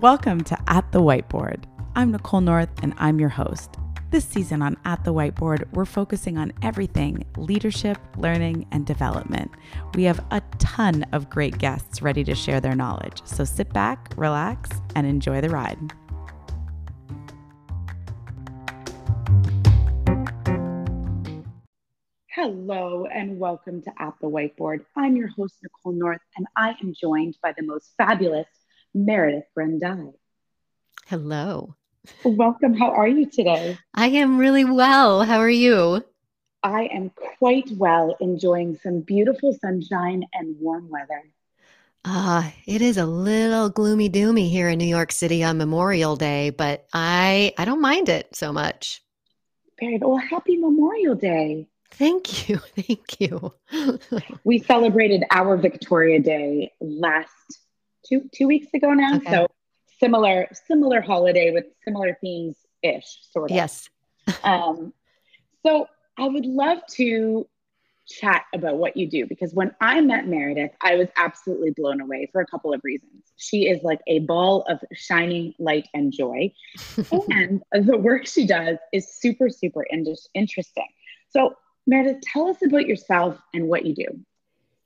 Welcome to At the Whiteboard. I'm Nicole North and I'm your host. This season on At the Whiteboard, we're focusing on everything leadership, learning, and development. We have a ton of great guests ready to share their knowledge, so sit back, relax, and enjoy the ride. Hello and welcome to At the Whiteboard. I'm your host, Nicole North, and I am joined by the most fabulous Meredith Grendai. Hello. Welcome. How are you today? I am really well. How are you? I am quite well, enjoying some beautiful sunshine and warm weather. Ah, uh, it is a little gloomy doomy here in New York City on Memorial Day, but I I don't mind it so much. Very well. Happy Memorial Day. Thank you. Thank you. we celebrated our Victoria Day last two two weeks ago now. Okay. So similar similar holiday with similar themes ish, sort of. Yes. um, so I would love to chat about what you do because when I met Meredith, I was absolutely blown away for a couple of reasons. She is like a ball of shining light and joy, and the work she does is super, super in- interesting. So, Meredith, tell us about yourself and what you do.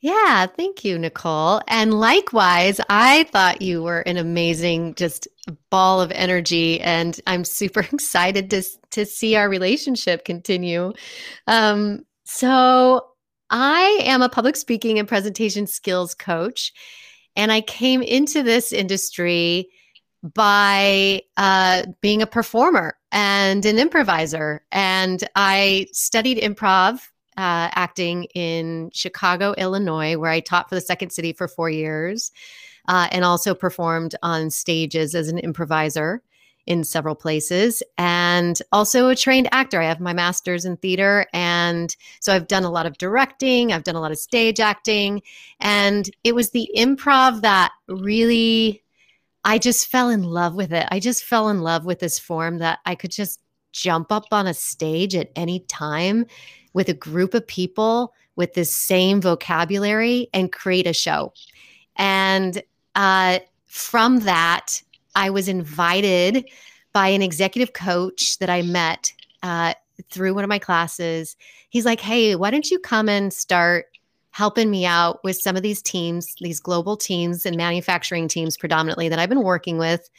Yeah, thank you, Nicole. And likewise, I thought you were an amazing, just ball of energy, and I'm super excited to to see our relationship continue. Um, so, I am a public speaking and presentation skills coach, and I came into this industry by uh, being a performer and an improviser, and I studied improv uh, acting in Chicago, Illinois, where I taught for the Second City for four years uh, and also performed on stages as an improviser in several places and also a trained actor. I have my master's in theater. And so I've done a lot of directing, I've done a lot of stage acting. And it was the improv that really, I just fell in love with it. I just fell in love with this form that I could just jump up on a stage at any time with a group of people with this same vocabulary and create a show. And uh, from that, I was invited by an executive coach that I met uh, through one of my classes. He's like, hey, why don't you come and start helping me out with some of these teams, these global teams and manufacturing teams predominantly that I've been working with.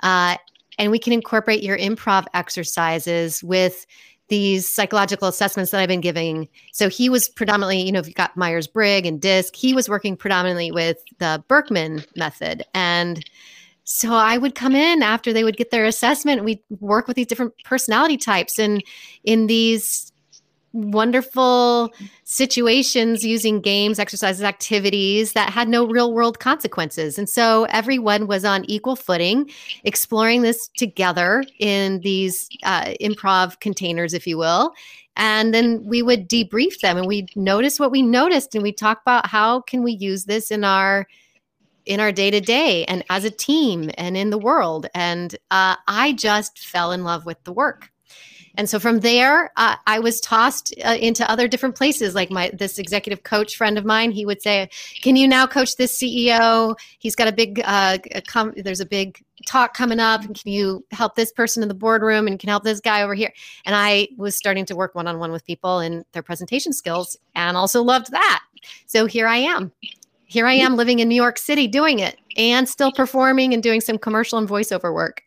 Uh, and we can incorporate your improv exercises with these psychological assessments that I've been giving. So he was predominantly, you know, if you got Myers Briggs and DISC, he was working predominantly with the Birkman method. And so I would come in after they would get their assessment. We'd work with these different personality types and in these wonderful situations using games, exercises, activities that had no real world consequences. And so everyone was on equal footing, exploring this together in these uh, improv containers, if you will. And then we would debrief them and we'd notice what we noticed and we'd talk about how can we use this in our in our day to day and as a team and in the world. And uh, I just fell in love with the work. And so from there, uh, I was tossed uh, into other different places. Like my this executive coach friend of mine, he would say, "Can you now coach this CEO? He's got a big uh, a com- there's a big talk coming up, and can you help this person in the boardroom and can help this guy over here?" And I was starting to work one on one with people and their presentation skills, and also loved that. So here I am. Here I am living in New York City doing it and still performing and doing some commercial and voiceover work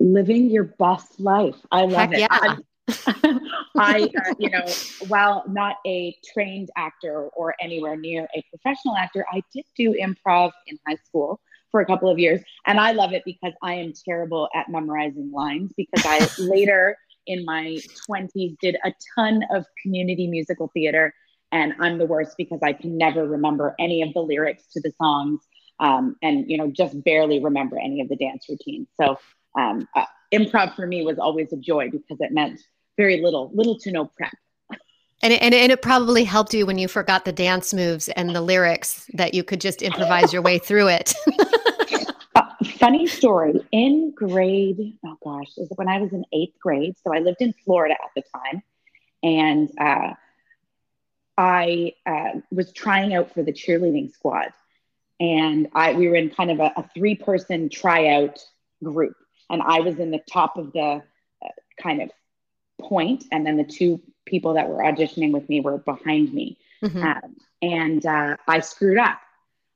living your best life. I love Heck it. Yeah. I, uh, you know, while not a trained actor or anywhere near a professional actor, I did do improv in high school for a couple of years. And I love it because I am terrible at memorizing lines because I later in my 20s did a ton of community musical theater. And I'm the worst because I can never remember any of the lyrics to the songs um, and, you know, just barely remember any of the dance routines. So um, uh, improv for me was always a joy because it meant very little, little to no prep. And it, and, and it probably helped you when you forgot the dance moves and the lyrics that you could just improvise your way through it. uh, funny story in grade, oh gosh, is when I was in eighth grade. So I lived in Florida at the time. And uh, I uh, was trying out for the cheerleading squad. and I we were in kind of a, a three person tryout group, and I was in the top of the uh, kind of point, and then the two people that were auditioning with me were behind me, mm-hmm. um, and uh, I screwed up.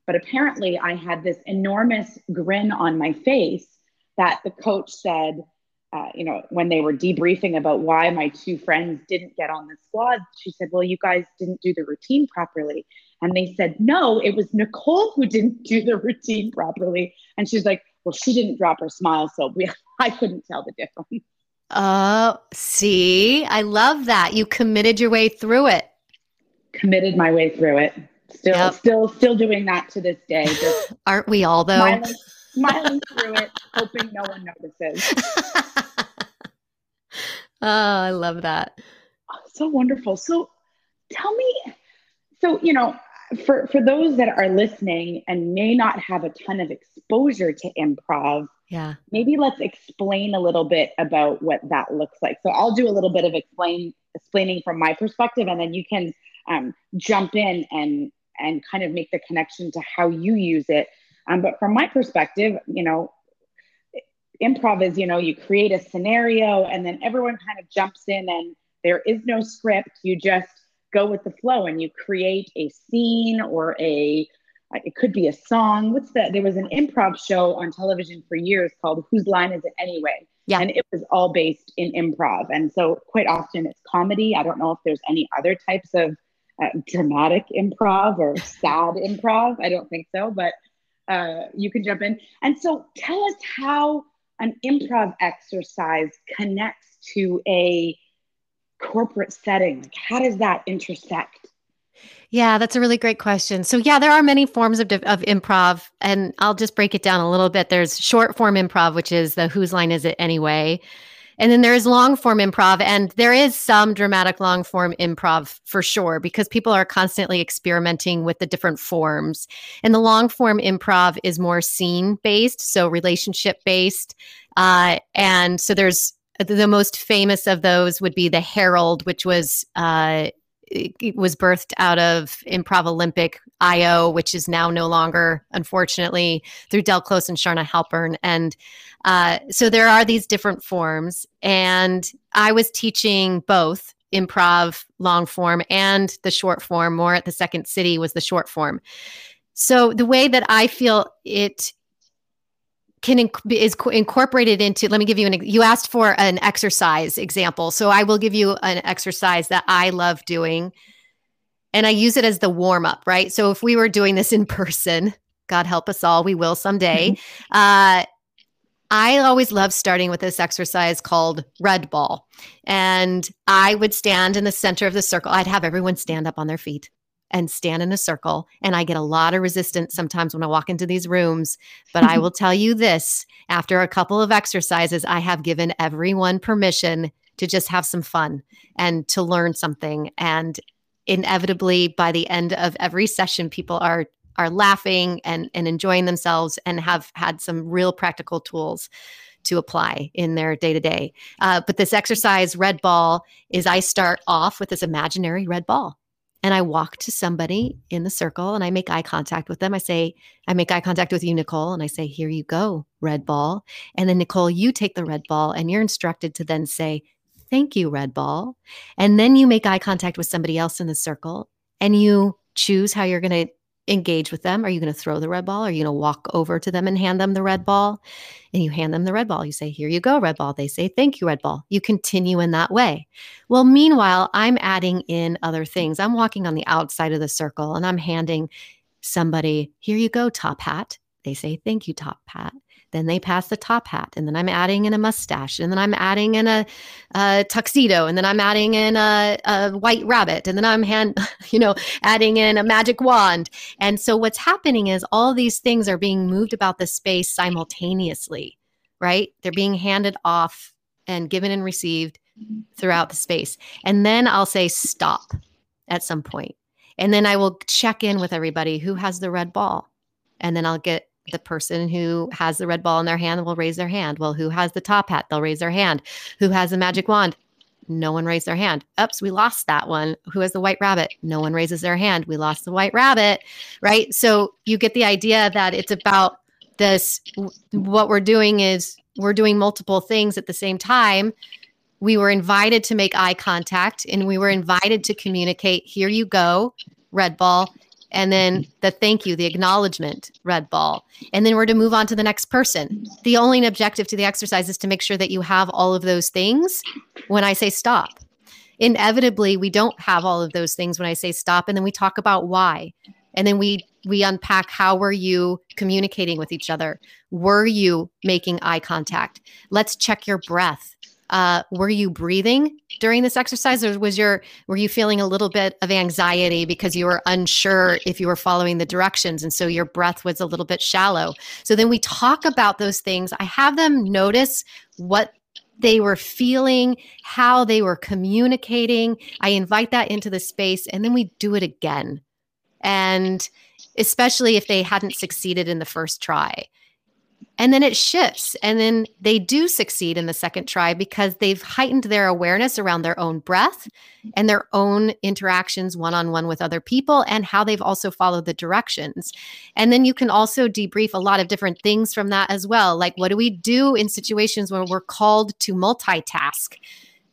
But apparently, I had this enormous grin on my face that the coach said, uh, you know, when they were debriefing about why my two friends didn't get on the squad, she said, Well, you guys didn't do the routine properly. And they said, No, it was Nicole who didn't do the routine properly. And she's like, Well, she didn't drop her smile. So we, I couldn't tell the difference. Oh, see, I love that. You committed your way through it. Committed my way through it. Still, yep. still, still doing that to this day. Aren't we all though? Smiling, smiling through it, hoping no one notices. oh, I love that. Oh, so wonderful. So tell me, so, you know, for, for those that are listening and may not have a ton of exposure to improv, yeah, maybe let's explain a little bit about what that looks like. So I'll do a little bit of explain explaining from my perspective, and then you can um, jump in and and kind of make the connection to how you use it um, but from my perspective, you know, improv is, you know, you create a scenario and then everyone kind of jumps in and there is no script. You just go with the flow and you create a scene or a, it could be a song. What's that? There was an improv show on television for years called Whose Line Is It Anyway? Yeah. And it was all based in improv. And so quite often it's comedy. I don't know if there's any other types of uh, dramatic improv or sad improv. I don't think so. But uh, you can jump in. And so tell us how an improv exercise connects to a corporate setting. Like how does that intersect? Yeah, that's a really great question. So, yeah, there are many forms of, of improv, and I'll just break it down a little bit. There's short form improv, which is the whose line is it anyway? And then there is long form improv, and there is some dramatic long form improv for sure, because people are constantly experimenting with the different forms. And the long form improv is more scene based, so relationship based. Uh, and so there's the most famous of those would be the Herald, which was uh, was birthed out of Improv Olympic IO, which is now no longer, unfortunately, through Del Close and Charna Halpern. And uh, so there are these different forms. And I was teaching both improv long form and the short form, more at the Second City was the short form. So the way that I feel it can inc- is co- incorporated into let me give you an you asked for an exercise example so i will give you an exercise that i love doing and i use it as the warm up right so if we were doing this in person god help us all we will someday uh, I always love starting with this exercise called red ball. And I would stand in the center of the circle. I'd have everyone stand up on their feet and stand in a circle. And I get a lot of resistance sometimes when I walk into these rooms. But I will tell you this after a couple of exercises, I have given everyone permission to just have some fun and to learn something. And inevitably, by the end of every session, people are are laughing and, and enjoying themselves and have had some real practical tools to apply in their day to day. But this exercise, red ball, is I start off with this imaginary red ball and I walk to somebody in the circle and I make eye contact with them. I say, I make eye contact with you, Nicole, and I say, Here you go, red ball. And then, Nicole, you take the red ball and you're instructed to then say, Thank you, red ball. And then you make eye contact with somebody else in the circle and you choose how you're going to engage with them? Are you going to throw the red ball? Are you going to walk over to them and hand them the red ball? And you hand them the red ball. You say, Here you go, red ball. They say, Thank you, red ball. You continue in that way. Well, meanwhile, I'm adding in other things. I'm walking on the outside of the circle and I'm handing somebody, Here you go, top hat. They say, Thank you, top hat. Then they pass the top hat, and then I'm adding in a mustache, and then I'm adding in a, a tuxedo, and then I'm adding in a, a white rabbit, and then I'm hand, you know, adding in a magic wand. And so what's happening is all these things are being moved about the space simultaneously, right? They're being handed off and given and received throughout the space. And then I'll say stop at some point. And then I will check in with everybody who has the red ball. And then I'll get the person who has the red ball in their hand will raise their hand. Well, who has the top hat? They'll raise their hand. Who has the magic wand? No one raised their hand. Oops, we lost that one. Who has the white rabbit? No one raises their hand. We lost the white rabbit, right? So you get the idea that it's about this. What we're doing is we're doing multiple things at the same time. We were invited to make eye contact and we were invited to communicate. Here you go, red ball and then mm-hmm. the thank you, the acknowledgement, red ball. And then we're to move on to the next person. The only objective to the exercise is to make sure that you have all of those things when I say stop. Inevitably, we don't have all of those things when I say stop. And then we talk about why. And then we we unpack how were you communicating with each other? Were you making eye contact? Let's check your breath uh, were you breathing during this exercise or was your were you feeling a little bit of anxiety because you were unsure if you were following the directions and so your breath was a little bit shallow? So then we talk about those things. I have them notice what they were feeling how they were communicating. I invite that into the space and then we do it again. And especially if they hadn't succeeded in the first try and then it shifts and then they do succeed in the second try because they've heightened their awareness around their own breath and their own interactions one-on-one with other people and how they've also followed the directions and then you can also debrief a lot of different things from that as well like what do we do in situations where we're called to multitask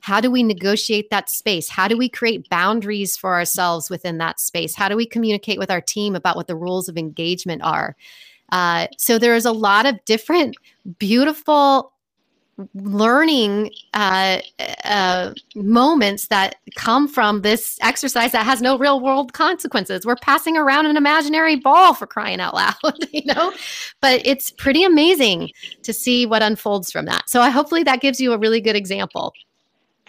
how do we negotiate that space? How do we create boundaries for ourselves within that space? How do we communicate with our team about what the rules of engagement are? Uh, so there's a lot of different beautiful learning uh, uh, moments that come from this exercise that has no real world consequences. We're passing around an imaginary ball for crying out loud, you know, but it's pretty amazing to see what unfolds from that. So I hopefully that gives you a really good example.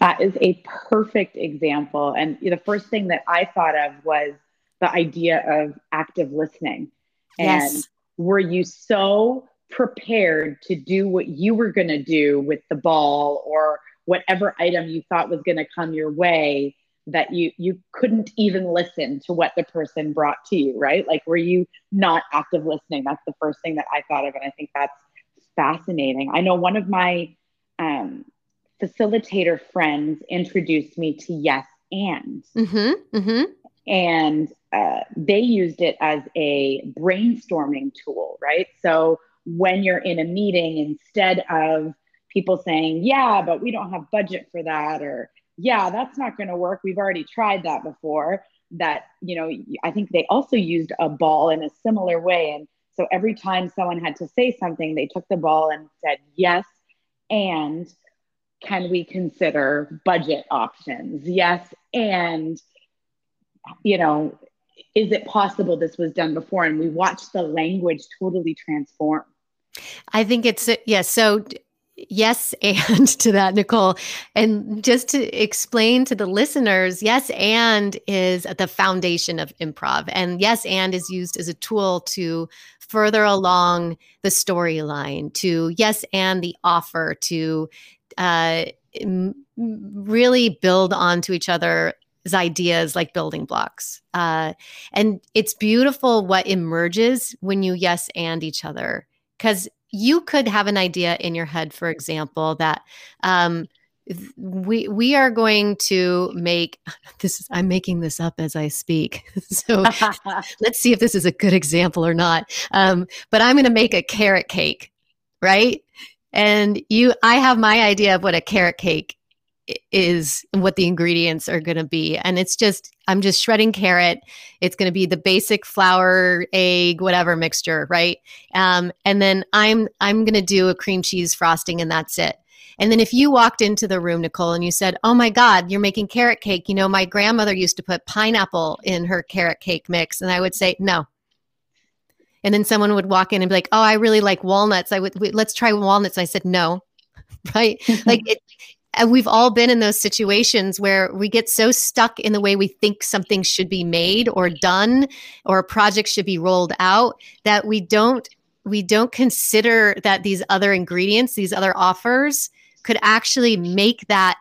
That is a perfect example. And the first thing that I thought of was the idea of active listening. And yes were you so prepared to do what you were going to do with the ball or whatever item you thought was going to come your way that you you couldn't even listen to what the person brought to you right? Like were you not active listening? That's the first thing that i thought of and i think that's fascinating. I know one of my um, facilitator friends introduced me to yes and. Mm-hmm, mm-hmm. And uh, they used it as a brainstorming tool, right? So when you're in a meeting, instead of people saying, yeah, but we don't have budget for that, or yeah, that's not going to work. We've already tried that before. That, you know, I think they also used a ball in a similar way. And so every time someone had to say something, they took the ball and said, yes, and can we consider budget options? Yes, and you know, is it possible this was done before? And we watched the language totally transform. I think it's, yes. Yeah, so, yes, and to that, Nicole. And just to explain to the listeners, yes, and is the foundation of improv. And yes, and is used as a tool to further along the storyline, to yes, and the offer, to uh, really build onto each other ideas like building blocks. Uh, and it's beautiful what emerges when you yes and each other. Because you could have an idea in your head, for example, that um, we we are going to make this. I'm making this up as I speak. so let's see if this is a good example or not. Um, but I'm going to make a carrot cake, right? And you, I have my idea of what a carrot cake is what the ingredients are going to be. And it's just i'm just shredding carrot. It's going to be the basic flour egg whatever mixture right? Um, and then i'm i'm going to do a cream cheese frosting and that's it. And then if you walked into the room nicole and you said oh my god you're making carrot cake. You know my grandmother used to put pineapple in her carrot cake mix and i would say no. And then someone would walk in and be like oh i really like walnuts. I would let's try walnuts. And i said no. Right? Like it, and we've all been in those situations where we get so stuck in the way we think something should be made or done or a project should be rolled out that we don't we don't consider that these other ingredients these other offers could actually make that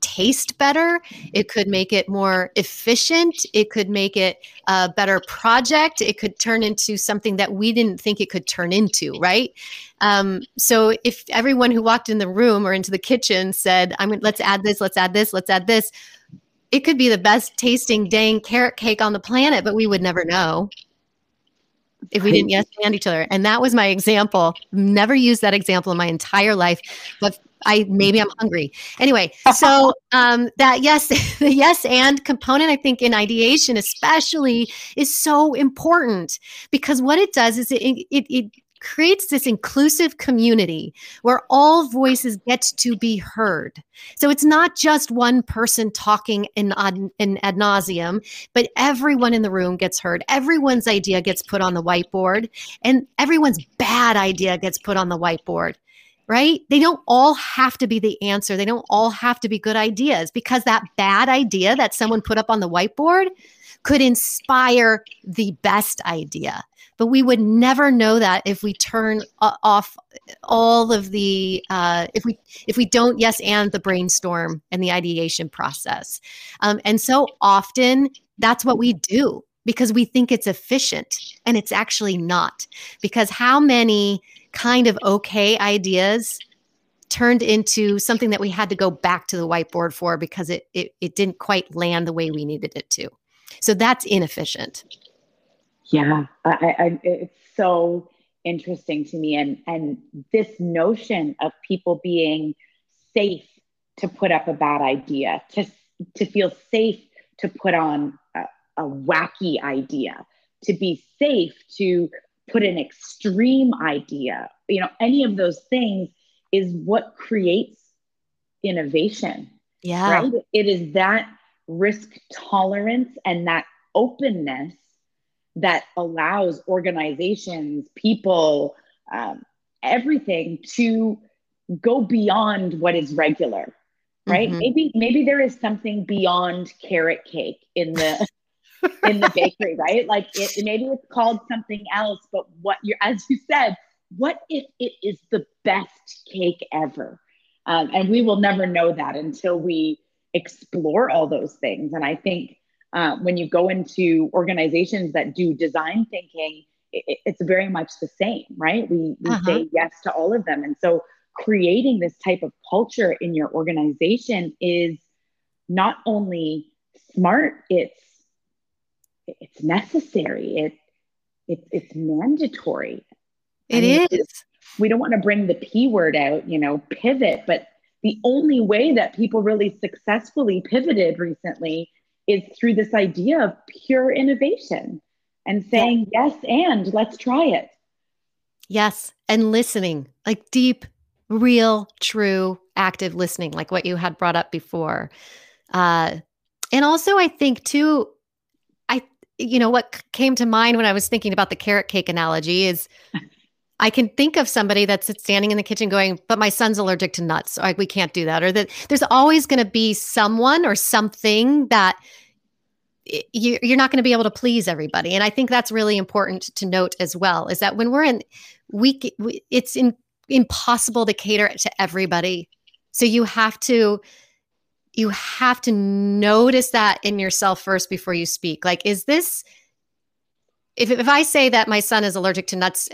taste better. It could make it more efficient. It could make it a better project. It could turn into something that we didn't think it could turn into, right? Um, so if everyone who walked in the room or into the kitchen said, "I'm let's add this, let's add this, let's add this," it could be the best tasting dang carrot cake on the planet, but we would never know if we didn't yes and each other. And that was my example. Never used that example in my entire life, but I maybe I'm hungry. Anyway, so um, that yes, the yes and component, I think in ideation especially is so important because what it does is it it, it creates this inclusive community where all voices get to be heard. So it's not just one person talking in in ad nauseum, but everyone in the room gets heard. Everyone's idea gets put on the whiteboard, and everyone's bad idea gets put on the whiteboard. Right? They don't all have to be the answer. They don't all have to be good ideas because that bad idea that someone put up on the whiteboard could inspire the best idea. But we would never know that if we turn off all of the uh, if we if we don't yes and the brainstorm and the ideation process. Um, and so often that's what we do because we think it's efficient and it's actually not. Because how many kind of okay ideas turned into something that we had to go back to the whiteboard for because it, it, it didn't quite land the way we needed it to. So that's inefficient. Yeah, I, I, it's so interesting to me, and and this notion of people being safe to put up a bad idea, to to feel safe to put on a, a wacky idea, to be safe to put an extreme idea, you know, any of those things is what creates innovation. Yeah. Right. It is that risk tolerance and that openness that allows organizations, people, um, everything to go beyond what is regular right? Mm-hmm. maybe maybe there is something beyond carrot cake in the in the bakery right? Like it maybe it's called something else but what you're as you said what if it is the best cake ever? Um, and we will never know that until we explore all those things. And i think uh, when you go into organizations that do design thinking, it, it's very much the same, right? We, we uh-huh. say yes to all of them. And so creating this type of culture in your organization is not only smart, it's it's necessary. It, it it's mandatory. It I mean, is. We don't want to bring the P word out, you know, pivot, but the only way that people really successfully pivoted recently is through this idea of pure innovation and saying yes and let's try it. Yes, and listening, like deep, real, true, active listening, like what you had brought up before. Uh, and also, I think too, I you know what came to mind when I was thinking about the carrot cake analogy is. I can think of somebody that's standing in the kitchen going, but my son's allergic to nuts. Like we can't do that. Or that there's always going to be someone or something that you're not going to be able to please everybody. And I think that's really important to note as well is that when we're in, we, it's in, impossible to cater to everybody. So you have to, you have to notice that in yourself first before you speak. Like, is this, if, if I say that my son is allergic to nuts,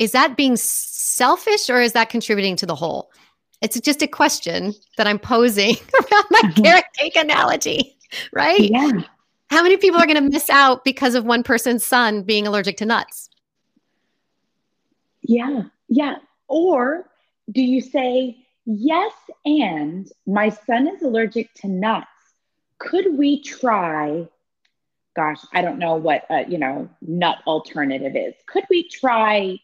is that being selfish or is that contributing to the whole? It's just a question that I'm posing around my mm-hmm. carrot cake analogy. right? Yeah. How many people are going to miss out because of one person's son being allergic to nuts? Yeah. Yeah. Or do you say, yes, and my son is allergic to nuts. Could we try? Gosh, I don't know what, uh, you know, nut alternative is. Could we try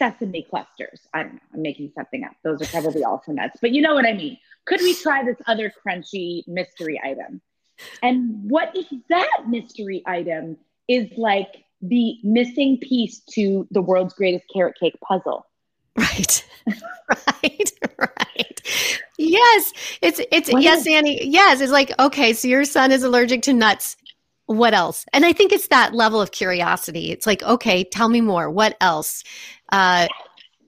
sesame clusters? I don't know. I'm making something up. Those are probably also nuts, but you know what I mean. Could we try this other crunchy mystery item? And what if that mystery item is like the missing piece to the world's greatest carrot cake puzzle? Right. right. Right. Yes. It's it's what yes, is- Annie. Yes. It's like, okay, so your son is allergic to nuts. What else? And I think it's that level of curiosity. It's like, okay, tell me more. What else? Uh,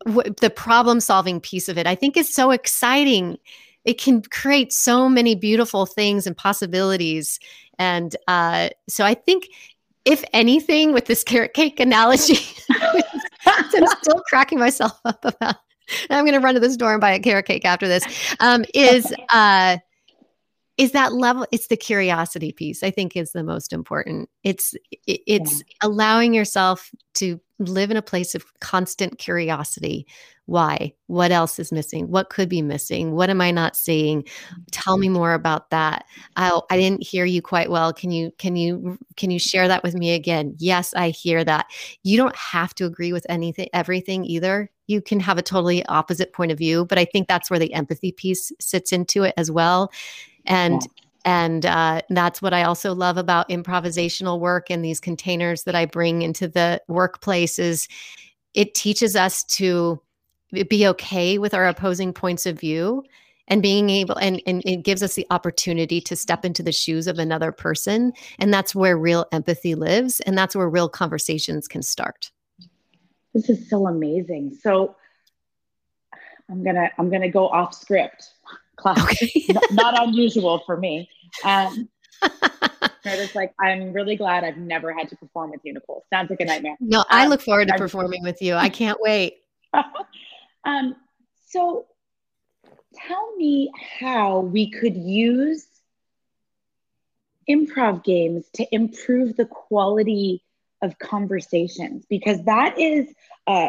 w- the problem solving piece of it, I think is so exciting it can create so many beautiful things and possibilities. And uh, so I think, if anything, with this carrot cake analogy, I'm still cracking myself up about. I'm going to run to the store and buy a carrot cake after this. Um, is uh, is that level? It's the curiosity piece. I think is the most important. It's it's yeah. allowing yourself to live in a place of constant curiosity. Why? What else is missing? What could be missing? What am I not seeing? Tell me more about that. I, I didn't hear you quite well. Can you can you can you share that with me again? Yes, I hear that. You don't have to agree with anything everything either. You can have a totally opposite point of view, but I think that's where the empathy piece sits into it as well. And yeah. And uh, that's what I also love about improvisational work and these containers that I bring into the workplace is it teaches us to be okay with our opposing points of view and being able and, and it gives us the opportunity to step into the shoes of another person. And that's where real empathy lives and that's where real conversations can start. This is so amazing. So i'm gonna i'm gonna go off script classic, okay. not, not, unusual for me. Um, it's like I'm really glad I've never had to perform with you, Nicole. Sounds like a nightmare. No, um, I look forward to performing with you. I can't wait. um, so, tell me how we could use improv games to improve the quality of conversations because that is uh,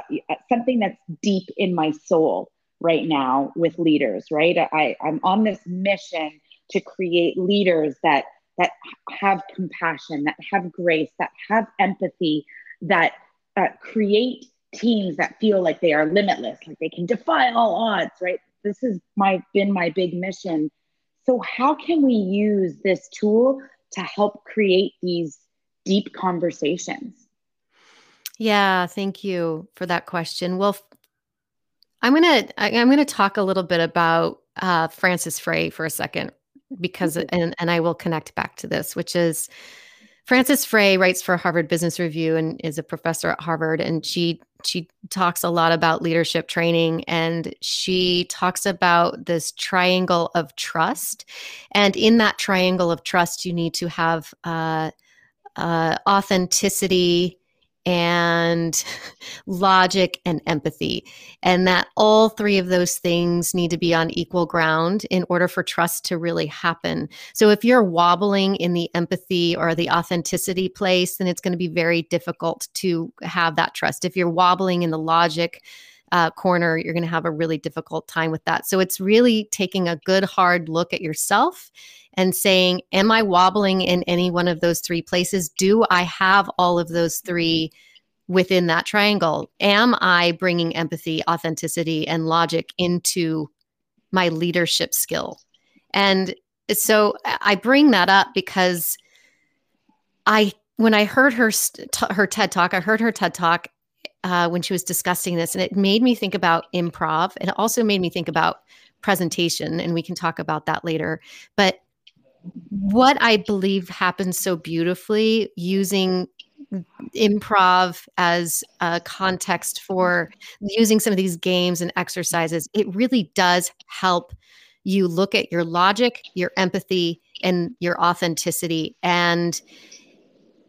something that's deep in my soul right now with leaders, right? I, I'm on this mission to create leaders that that have compassion, that have grace, that have empathy, that create teams that feel like they are limitless, like they can defy all odds, right? This has my been my big mission. So how can we use this tool to help create these deep conversations? Yeah, thank you for that question. Well, I'm gonna I'm gonna talk a little bit about uh, Frances Frei for a second because and and I will connect back to this, which is Frances Frei writes for Harvard Business Review and is a professor at Harvard, and she she talks a lot about leadership training and she talks about this triangle of trust and in that triangle of trust you need to have uh, uh, authenticity and logic and empathy. And that all three of those things need to be on equal ground in order for trust to really happen. So if you're wobbling in the empathy or the authenticity place, then it's going to be very difficult to have that trust. If you're wobbling in the logic, uh, corner, you're going to have a really difficult time with that. So it's really taking a good hard look at yourself and saying, Am I wobbling in any one of those three places? Do I have all of those three within that triangle? Am I bringing empathy, authenticity, and logic into my leadership skill? And so I bring that up because I, when I heard her her TED talk, I heard her TED talk uh, when she was discussing this, and it made me think about improv. It also made me think about presentation, and we can talk about that later. But what I believe happens so beautifully using improv as a context for using some of these games and exercises, it really does help you look at your logic, your empathy, and your authenticity. And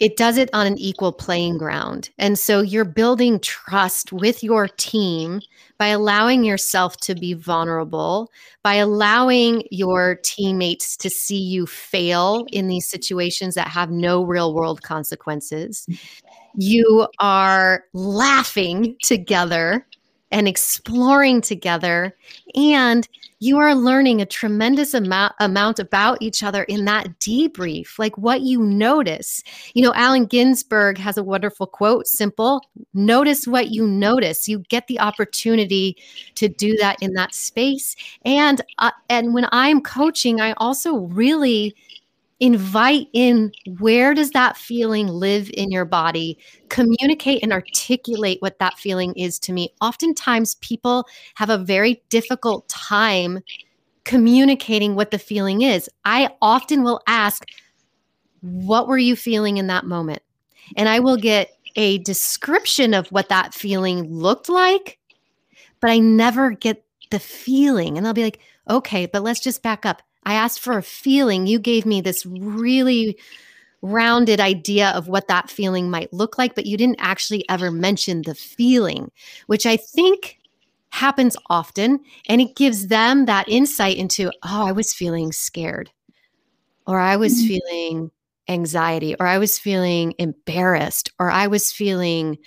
it does it on an equal playing ground. And so you're building trust with your team by allowing yourself to be vulnerable, by allowing your teammates to see you fail in these situations that have no real world consequences. You are laughing together and exploring together and you are learning a tremendous amount, amount about each other in that debrief, like what you notice. You know, Allen Ginsberg has a wonderful quote simple notice what you notice. You get the opportunity to do that in that space. And, uh, and when I'm coaching, I also really invite in where does that feeling live in your body? Communicate and articulate what that feeling is to me. Oftentimes people have a very difficult time communicating what the feeling is. I often will ask what were you feeling in that moment? And i will get a description of what that feeling looked like but i never get the feeling. And they'll be like okay, but let's just back up. I asked for a feeling. You gave me this really rounded idea of what that feeling might look like, but you didn't actually ever mention the feeling, which I think happens often. And it gives them that insight into, oh, I was feeling scared, or I was mm-hmm. feeling anxiety, or I was feeling embarrassed, or I was feeling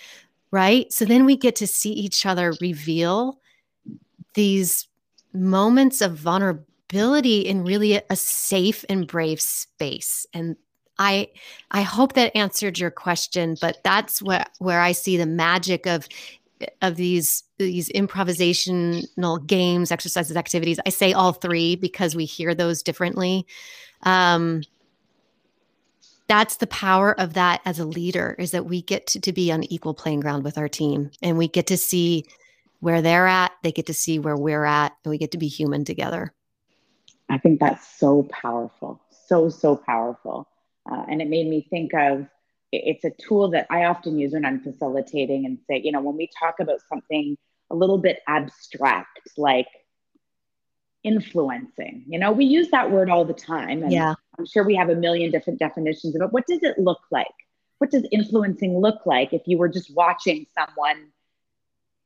right. So then we get to see each other reveal these moments of vulnerability in really a safe and brave space. And I I hope that answered your question, but that's what where I see the magic of of these these improvisational games, exercises, activities. I say all three because we hear those differently. Um, that's the power of that as a leader is that we get to, to be on equal playing ground with our team and we get to see where they're at they get to see where we're at and we get to be human together i think that's so powerful so so powerful uh, and it made me think of it's a tool that I often use when I'm facilitating and say, you know, when we talk about something a little bit abstract, like influencing, you know, we use that word all the time. And yeah. I'm sure we have a million different definitions of it. What does it look like? What does influencing look like if you were just watching someone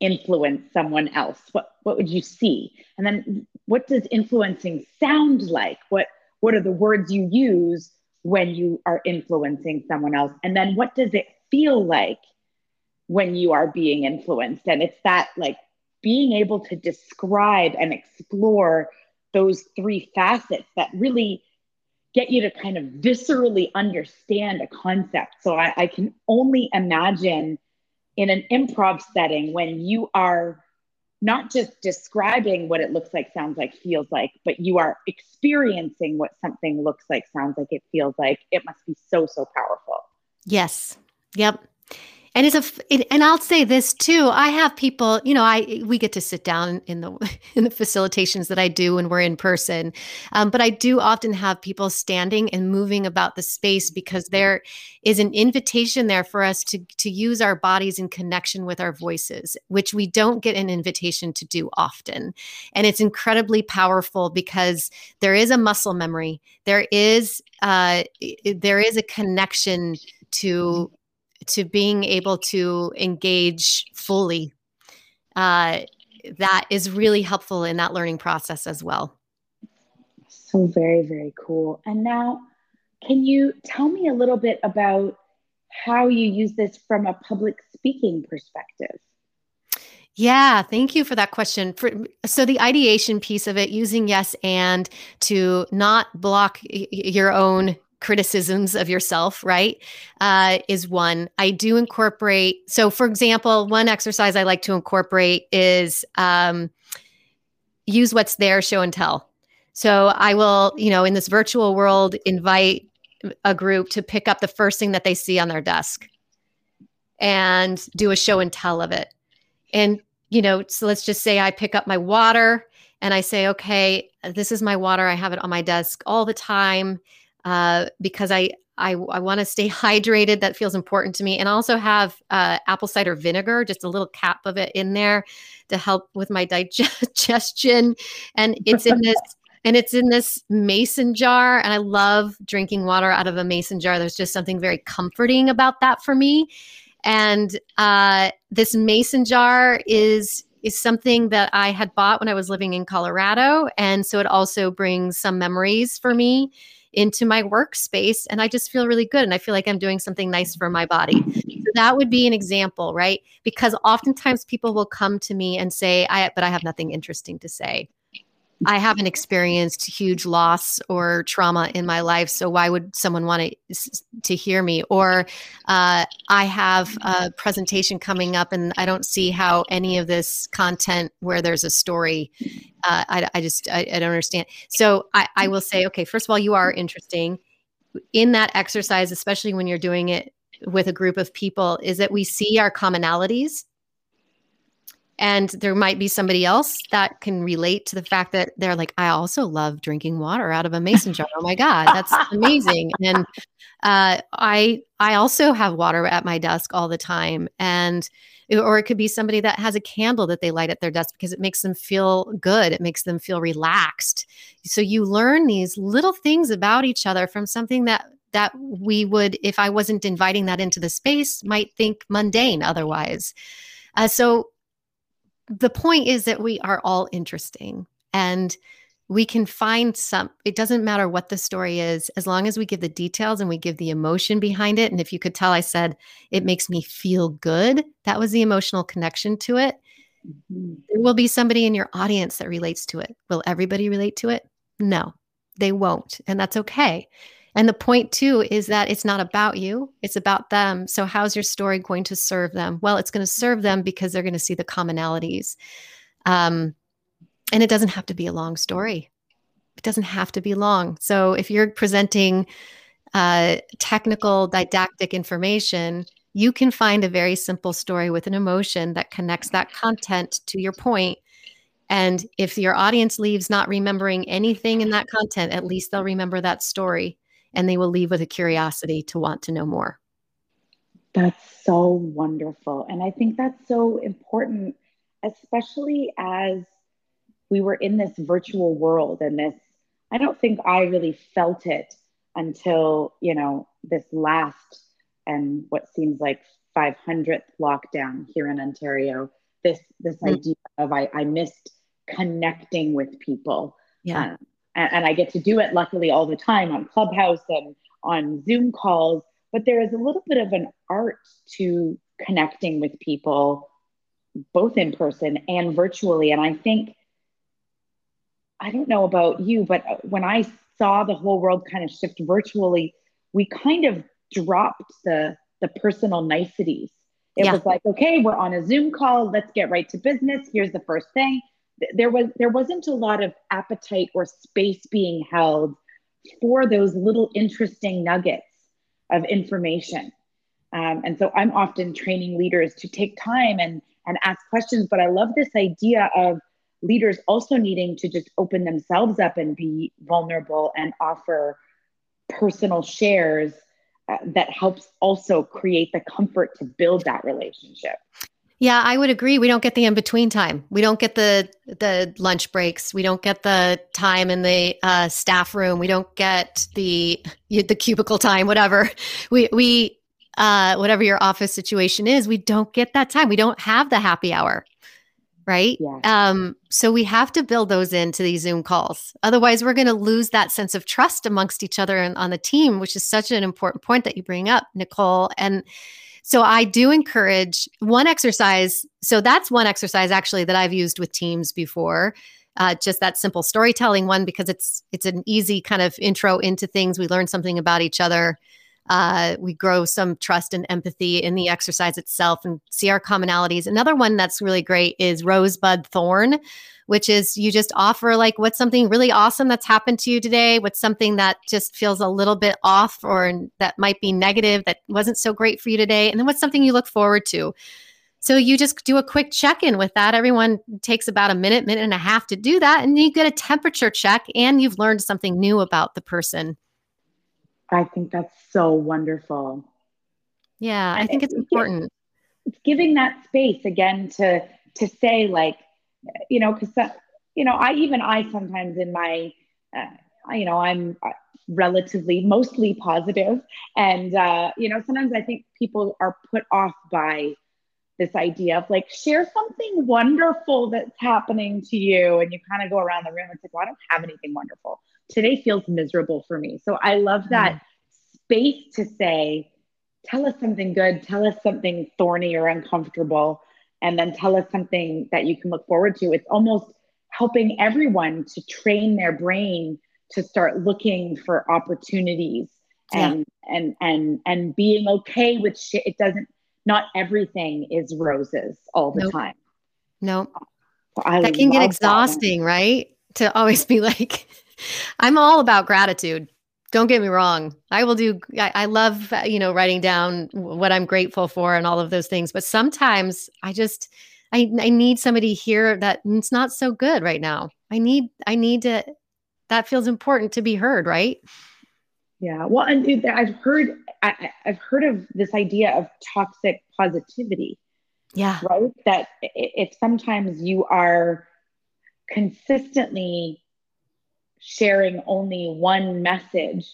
influence someone else? What what would you see? And then what does influencing sound like? What what are the words you use when you are influencing someone else? And then what does it feel like when you are being influenced? And it's that like being able to describe and explore those three facets that really get you to kind of viscerally understand a concept. So I, I can only imagine in an improv setting when you are not just describing what it looks like, sounds like, feels like, but you are experiencing what something looks like, sounds like, it feels like. It must be so, so powerful. Yes. Yep and it's a it, and i'll say this too i have people you know i we get to sit down in the in the facilitations that i do when we're in person. Um, but i do often have people standing and moving about the space because there is an invitation there for us to to use our bodies in connection with our voices which we don't get an invitation to do often. And it's incredibly powerful because there is a muscle memory. There is uh there is a connection to to being able to engage fully uh, that is really helpful in that learning process as well. So very very cool. And now can you tell me a little bit about how you use this from a public speaking perspective? Yeah, thank you for that question. For, so the ideation piece of it, using yes and to not block y- your own criticisms of yourself, right? Uh, is one. I do incorporate. So, for example, one exercise I like to incorporate is um, use what's there, show and tell. So, I will, you know, in this virtual world, invite a group to pick up the first thing that they see on their desk and do a show and tell of it. And, you know, so let's just say I pick up my water and I say, okay, this is my water. I have it on my desk all the time uh, because I I, I want to stay hydrated. That feels important to me. And I also have uh, apple cider vinegar, just a little cap of it in there to help with my digestion. And it's in this. and it's in this mason jar and i love drinking water out of a mason jar there's just something very comforting about that for me and uh, this mason jar is is something that i had bought when i was living in colorado and so it also brings some memories for me into my workspace and I just feel really good and I feel like I'm doing something nice for my body. So that would be an example, right? Because oftentimes people will come to me and say, I but I have nothing interesting to say. I haven't experienced huge loss or trauma in my life, so why would someone want to to hear me? Or uh, I have a presentation coming up, and I don't see how any of this content where there's a story. Uh, I, I, just I, I, don't understand. So I, I will say, okay, first of all, you are interesting in that exercise, especially when you're doing it with a group of people, is that we see our commonalities and there might be somebody else that can relate to the fact that they're like, I also love drinking water out of a mason jar. Oh my God, that's amazing. And uh, I I also have water at my desk all the time. And or it could be somebody that has a candle that they light at their desk because it makes them feel good. It makes them feel relaxed. So you learn these little things about each other from something that that we would, if I wasn't inviting that into the space, might think mundane otherwise. Uh, so the point is that we are all interesting and we can find some it doesn't matter what the story is as long as we give the details and we give the emotion behind it. And if you could tell i said it makes me feel good. That was the emotional connection to it. Mm-hmm. there will be somebody in your audience that relates to it. Will everybody relate to it? No they won't and that's okay and the point too is that it's not about you, it's about them. So, how's your story going to serve them? Well, it's going to serve them because they're going to see the commonalities. Um, and it doesn't have to be a long story, it doesn't have to be long. So, if you're presenting uh, technical, didactic information, you can find a very simple story with an emotion that connects that content to your point. point and if your audience leaves not remembering anything in that content, at least they'll remember that story and they will leave with a curiosity to want to know more. That's so wonderful. And I think that's so important, especially as we were in this virtual world and this, I don't think I really felt it until, you know, this last and what seems like 500th lockdown here in Ontario. This, this mm-hmm. idea of I, I missed connecting with people. Yeah. Um, and, and I get to do it luckily all the time on Clubhouse and on Zoom calls. But there is a little bit of an art to connecting with people, both in person and virtually. And I think, I don't know about you, but when I saw the whole world kind of shift virtually, we kind of dropped the the personal niceties. It yeah. was like, okay, we're on a Zoom call. Let's get right to business. Here's the first thing there was there wasn't a lot of appetite or space being held for those little interesting nuggets of information. Um, and so I'm often training leaders to take time and and ask questions. But I love this idea of leaders also needing to just open themselves up and be vulnerable and offer personal shares uh, that helps also create the comfort to build that relationship. Yeah, I would agree. We don't get the in between time. We don't get the the lunch breaks. We don't get the time in the uh, staff room. We don't get the the cubicle time. Whatever we we uh, whatever your office situation is, we don't get that time. We don't have the happy hour, right? Yeah. Um, so we have to build those into these Zoom calls. Otherwise, we're going to lose that sense of trust amongst each other and on the team, which is such an important point that you bring up, Nicole. And so I do encourage one exercise. So that's one exercise actually that I've used with teams before. Uh, just that simple storytelling one because it's it's an easy kind of intro into things. We learn something about each other. Uh, we grow some trust and empathy in the exercise itself and see our commonalities. Another one that's really great is Rosebud Thorn, which is you just offer like what's something really awesome that's happened to you today, what's something that just feels a little bit off or that might be negative that wasn't so great for you today, and then what's something you look forward to. So you just do a quick check in with that. Everyone takes about a minute, minute and a half to do that. And you get a temperature check and you've learned something new about the person. I think that's so wonderful. Yeah, I think it's important. It's giving that space again to to say like, you know, because you know, I even I sometimes in my, uh, you know, I'm uh, relatively mostly positive, and uh, you know, sometimes I think people are put off by this idea of like share something wonderful that's happening to you, and you kind of go around the room. It's like, well, I don't have anything wonderful today feels miserable for me. So I love that mm. space to say, tell us something good, tell us something thorny or uncomfortable, and then tell us something that you can look forward to. It's almost helping everyone to train their brain to start looking for opportunities and yeah. and and and being okay with shit. It doesn't not everything is roses all the nope. time. No. Nope. So that can get exhausting, right? To always be like, I'm all about gratitude. Don't get me wrong. I will do, I, I love, uh, you know, writing down what I'm grateful for and all of those things. But sometimes I just, I, I need somebody here that it's not so good right now. I need, I need to, that feels important to be heard, right? Yeah. Well, and I've heard, I, I've heard of this idea of toxic positivity. Yeah. Right. That if sometimes you are consistently sharing only one message,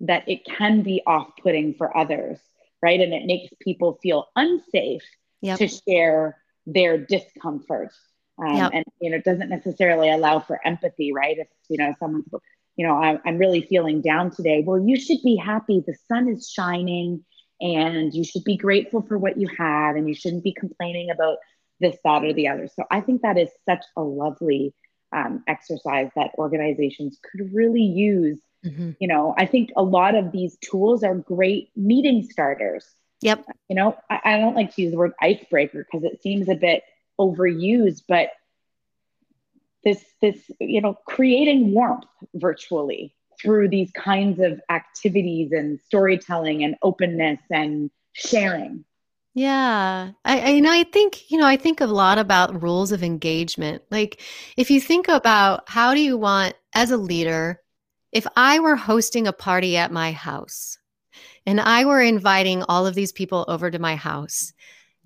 that it can be off putting for others. Right. And it makes people feel unsafe yep. to share their discomfort. Um, yep. And, you know, it doesn't necessarily allow for empathy, right? If, you know, someone's, you know, I'm, I'm really feeling down today. Well, you should be happy. The sun is shining and you should be grateful for what you have and you shouldn't be complaining about this, that, or the other. So I think that is such a lovely um, exercise that organizations could really use. Mm-hmm. You know, I think a lot of these tools are great meeting starters. Yep. You know, I, I don't like to use the word icebreaker because it seems a bit overused, but this this you know creating warmth virtually through these kinds of activities and storytelling and openness and sharing yeah. I, I, you know, I think, you know, I think a lot about rules of engagement. Like if you think about how do you want as a leader, if I were hosting a party at my house and I were inviting all of these people over to my house,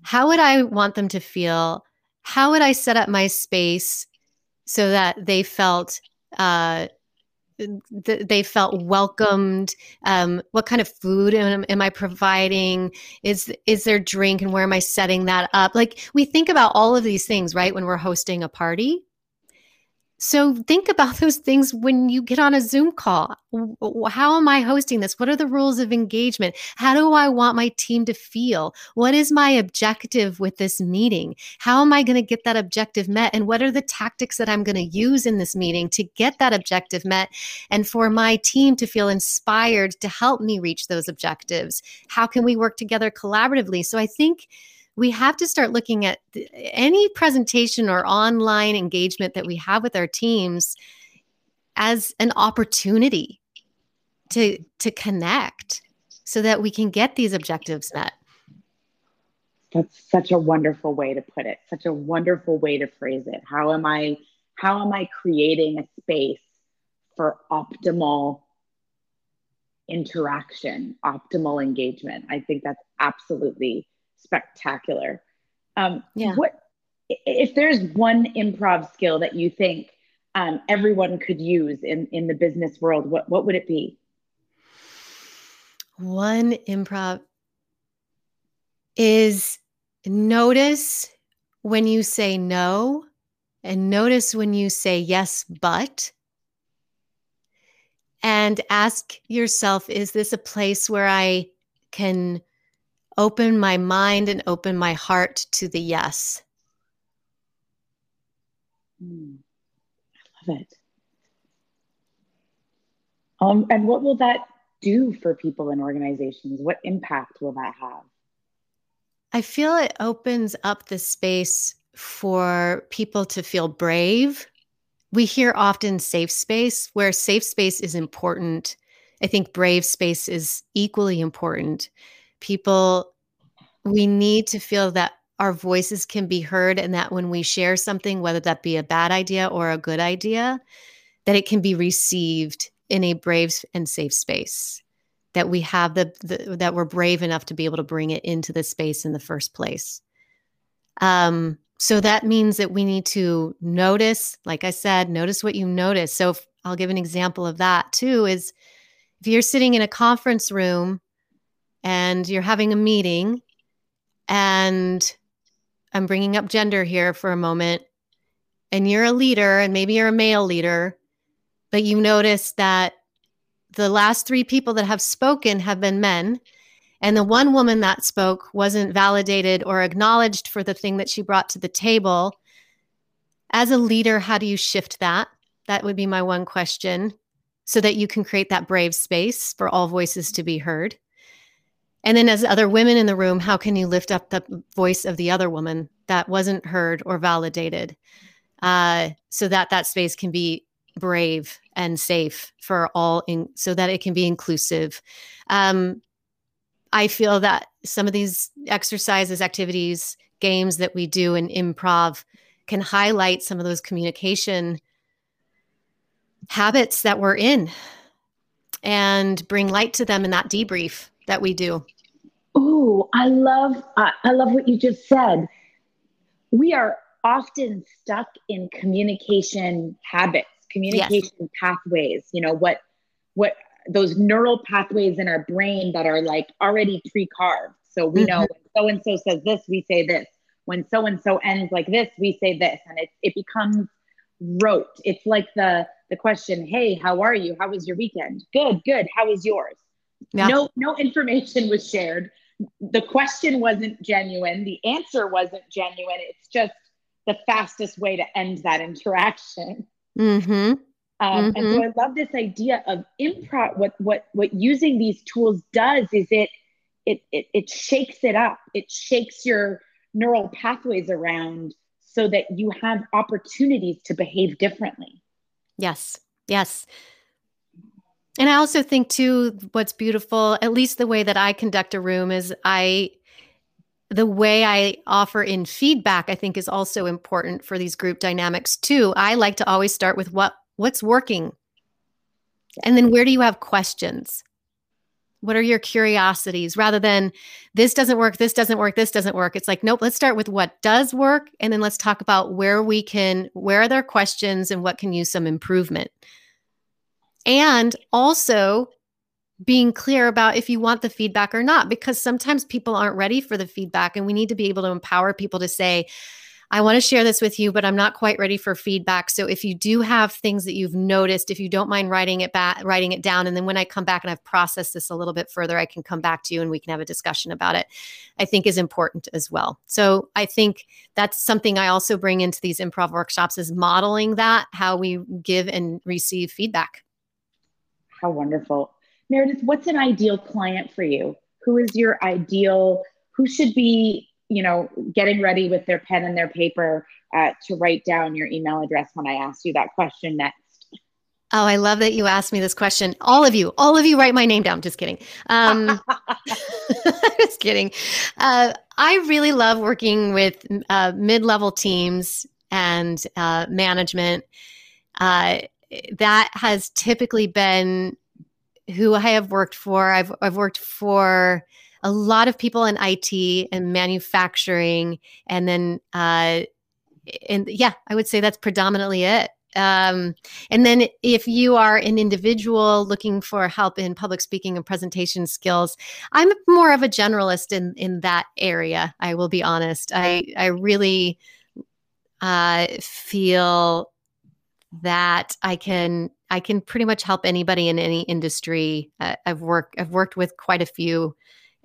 how would I want them to feel? How would I set up my space so that they felt uh, th- they felt welcomed um, what kind of food am, am, i providing? Is is there drink and where am i setting that up? Like we think about all of these things right when we're hosting a party so think about those things when you get on a Zoom call. How am I hosting this? What are the rules of engagement? How do I want my team to feel? What is my objective with this meeting? How am I going to get that objective met? And what are the tactics that I'm going to use in this meeting to get that objective met and for my team to feel inspired to help me reach those objectives? How can we work together collaboratively? So I think we have to start looking at any presentation or online engagement that we have with our teams as an opportunity to to connect so that we can get these objectives met. That's such a wonderful way to put it such a wonderful way to phrase it. How am i how am i creating a space for optimal interaction optimal engagement? I think that's absolutely spectacular. Um, yeah. What if there's one improv skill that you think um, everyone could use in in the business world? What what would it be? One improv is notice when you say no and notice when you say yes, but. And ask yourself, is this a place where I can open my mind and open my heart to the yes. Mm, I love it. Um, and what will that do for people and organizations? What impact will that have? I feel it opens up the space for people to feel brave. We hear often safe space, where safe space is important. I think brave space is equally important people we need to feel that our voices can be heard and that when we share something whether that be a bad idea or a good idea that it can be received in a brave and safe space. That we have the, the that we're brave enough to be able to bring it into the space in the first place. Um so that means that we need to notice like i said notice what you notice. So if, i'll give an example of that too is if you're sitting in a conference room and you're having a meeting and I'm bringing up gender here for a moment and you're a leader and maybe you're a male leader but you notice that the last 3 people that have spoken have been men and the one woman that spoke wasn't validated or acknowledged for the thing that she brought to the table. As a leader how do you shift that? That would be my one question so that you can create that brave space for all voices to be heard and then, as other women in the room, how can you lift up the voice of the other woman that wasn't heard or validated, uh, so that that space can be brave and safe for all, in, so that it can be inclusive. Um, I feel that some of these exercises, activities, games that we do in improv can highlight some of those communication habits that we're in and bring light to them in that debrief that we do. Oh, I love uh, I love what you just said. We are often stuck in communication habits, communication yes. pathways, you know, what what those neural pathways in our brain that are like already pre-carved. So we mm-hmm. know so and so says this, we say this. When so and so ends like this, we say this, and it it becomes rote. It's like the the question, "Hey, how are you? How was your weekend?" Good, good. How was yours? Yeah. No no information was shared. The question wasn't genuine. The answer wasn't genuine. It's just the fastest way to end that interaction. Mm-hmm. Um, mm-hmm. And so I love this idea of improv. What what what using these tools does is it it it, it shakes it up. It shakes your neural pathways around so that you have opportunities to behave differently. Yes. Yes. And I also think too what's beautiful, at least the way that I conduct a room is I the way I offer in feedback I think is also important for these group dynamics too. I like to always start with what what's working? And then where do you have questions? What are your curiosities rather than this doesn't work, this doesn't work, this doesn't work? It's like, nope, let's start with what does work. And then let's talk about where we can, where are there questions and what can use some improvement. And also being clear about if you want the feedback or not, because sometimes people aren't ready for the feedback. And we need to be able to empower people to say, I want to share this with you, but I'm not quite ready for feedback. So if you do have things that you've noticed, if you don't mind writing it back, writing it down, and then when I come back and I've processed this a little bit further, I can come back to you and we can have a discussion about it. I think is important as well. So I think that's something I also bring into these improv workshops is modeling that how we give and receive feedback. How wonderful. Meredith, what's an ideal client for you? Who is your ideal? Who should be you know, getting ready with their pen and their paper uh, to write down your email address when I ask you that question next. Oh, I love that you asked me this question. All of you, all of you, write my name down. Just kidding. Um, just kidding. Uh, I really love working with uh, mid-level teams and uh, management. Uh, that has typically been who I have worked for. I've I've worked for a lot of people in IT and manufacturing, and then uh, and yeah, I would say that's predominantly it. Um, and then if you are an individual looking for help in public speaking and presentation skills, I'm more of a generalist in in that area. I will be honest. I I really uh, feel that I can I can pretty much help anybody in any industry. Uh, I've worked I've worked with quite a few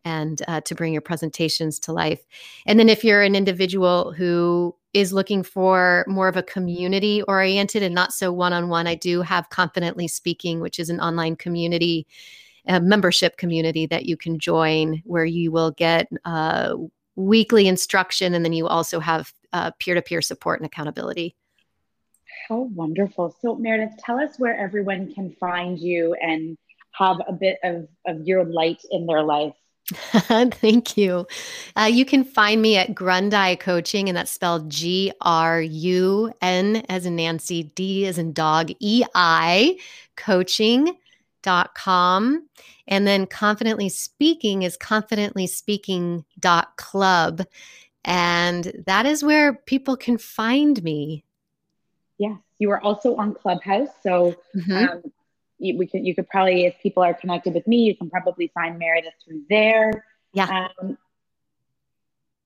and uh, to bring your presentations to life. And then if you're an individual who is looking for more of a community oriented and not so one on one, I do have Confidently Speaking, which is an online community, a membership community that you can join where you will get uh, weekly instruction and then you also have peer to peer support and accountability. How wonderful. So, Meredith, tell us where everyone can find you and have a bit of, of your light in their life. Thank you. Uh, you can find me at Grundei Coaching, and that's spelled G R U N as in Nancy, D as in dog, E I coaching.com. And then confidently speaking is confidently speaking.club. And that is where people can find me. Yes, you are also on Clubhouse. So mm-hmm. um, you, we could you could probably if people are connected with me you can probably find meredith through there yeah um,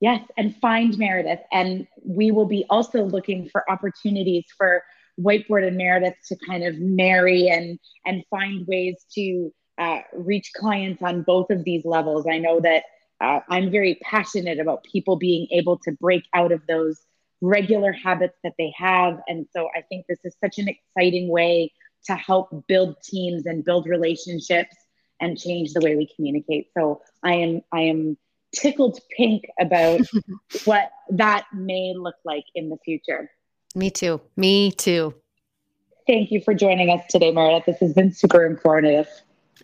yes and find meredith and we will be also looking for opportunities for whiteboard and meredith to kind of marry and and find ways to uh, reach clients on both of these levels i know that uh, i'm very passionate about people being able to break out of those regular habits that they have and so i think this is such an exciting way to help build teams and build relationships and change the way we communicate. So I am I am tickled pink about what that may look like in the future. Me too. Me too. Thank you for joining us today, Meredith. This has been super informative.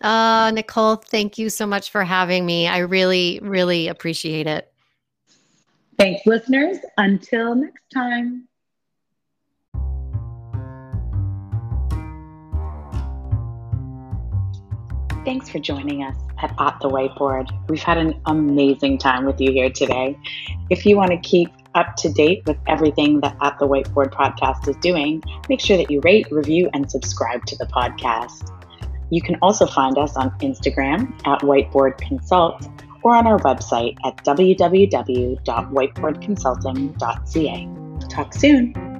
Uh, Nicole, thank you so much for having me. I really, really appreciate it. Thanks, listeners. Until next time. Thanks for joining us at At the Whiteboard. We've had an amazing time with you here today. If you want to keep up to date with everything that At the Whiteboard podcast is doing, make sure that you rate, review, and subscribe to the podcast. You can also find us on Instagram at Whiteboard Consult or on our website at www.whiteboardconsulting.ca. Talk soon.